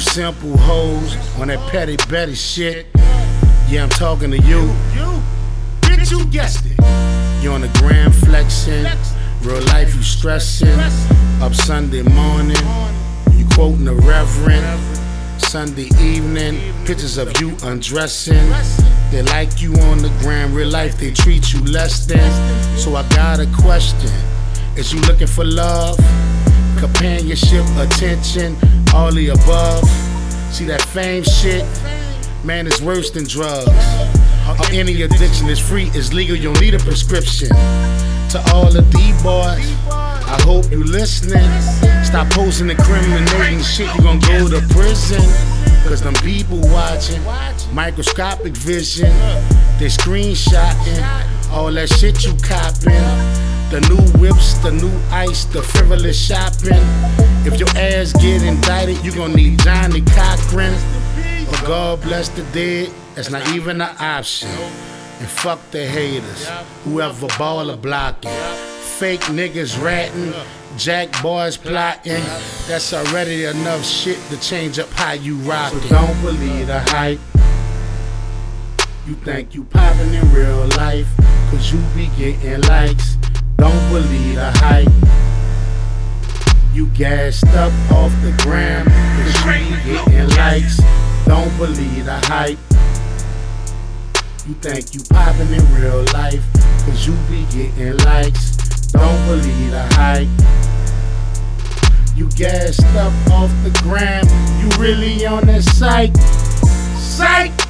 simple hoes on that petty betty shit. Yeah, I'm talking to you. You, bitch, you guessed it. You on the gram flexing. Real life, you stressing. Up Sunday morning, you quoting the Reverend. Sunday evening, pictures of you undressing. They like you on the gram, real life, they treat you less than. So I got a question Is you looking for love? Companionship, attention, all the above. See that fame shit? Man, it's worse than drugs. Or any addiction is free, is legal, you don't need a prescription. To all the D-boys, I hope you listening. Stop posting incriminating shit, you gon' go to prison. Cause them people watching, microscopic vision, they screenshotting all that shit you copping. The new whips, the new ice, the frivolous shopping. If your ass get indicted, you gon' need Johnnie Cochran. But God bless the dead, that's not even an option. And fuck the haters, whoever ball or blocking. Fake niggas ratting, jack boys plotting. That's already enough shit to change up how you rock. So don't believe the hype. You think you poppin' in real life, cause you be getting likes. Don't believe the hype. You gassed up off the gram, cause you be getting likes. Don't believe the hype. You think you poppin' in real life, cause you be getting likes. Don't believe the hype. You gassed up off the gram, you really on that psych. Psych!